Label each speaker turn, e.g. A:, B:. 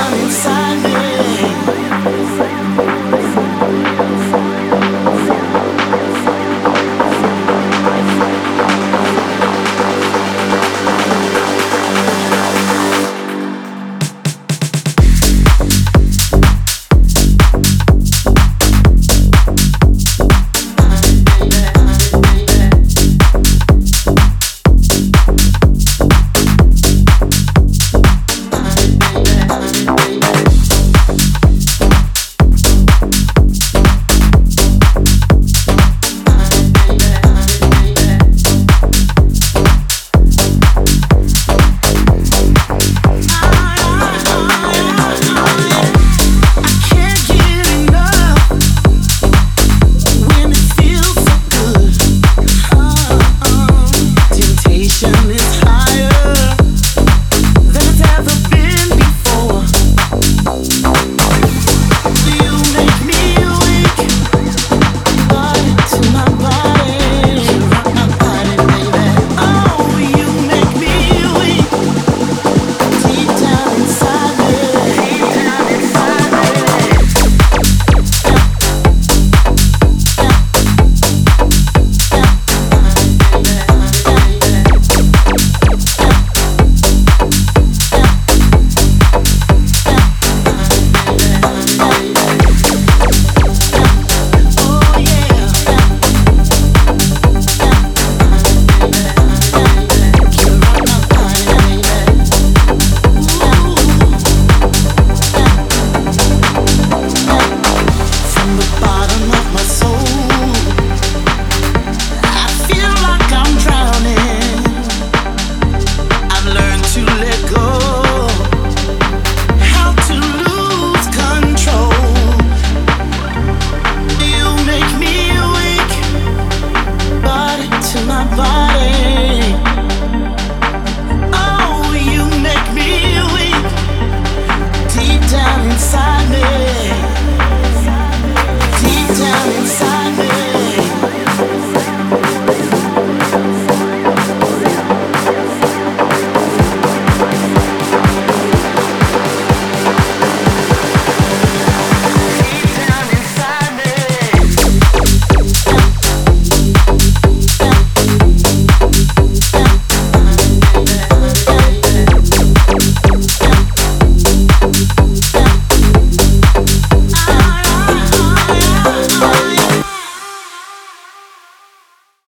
A: coming. my.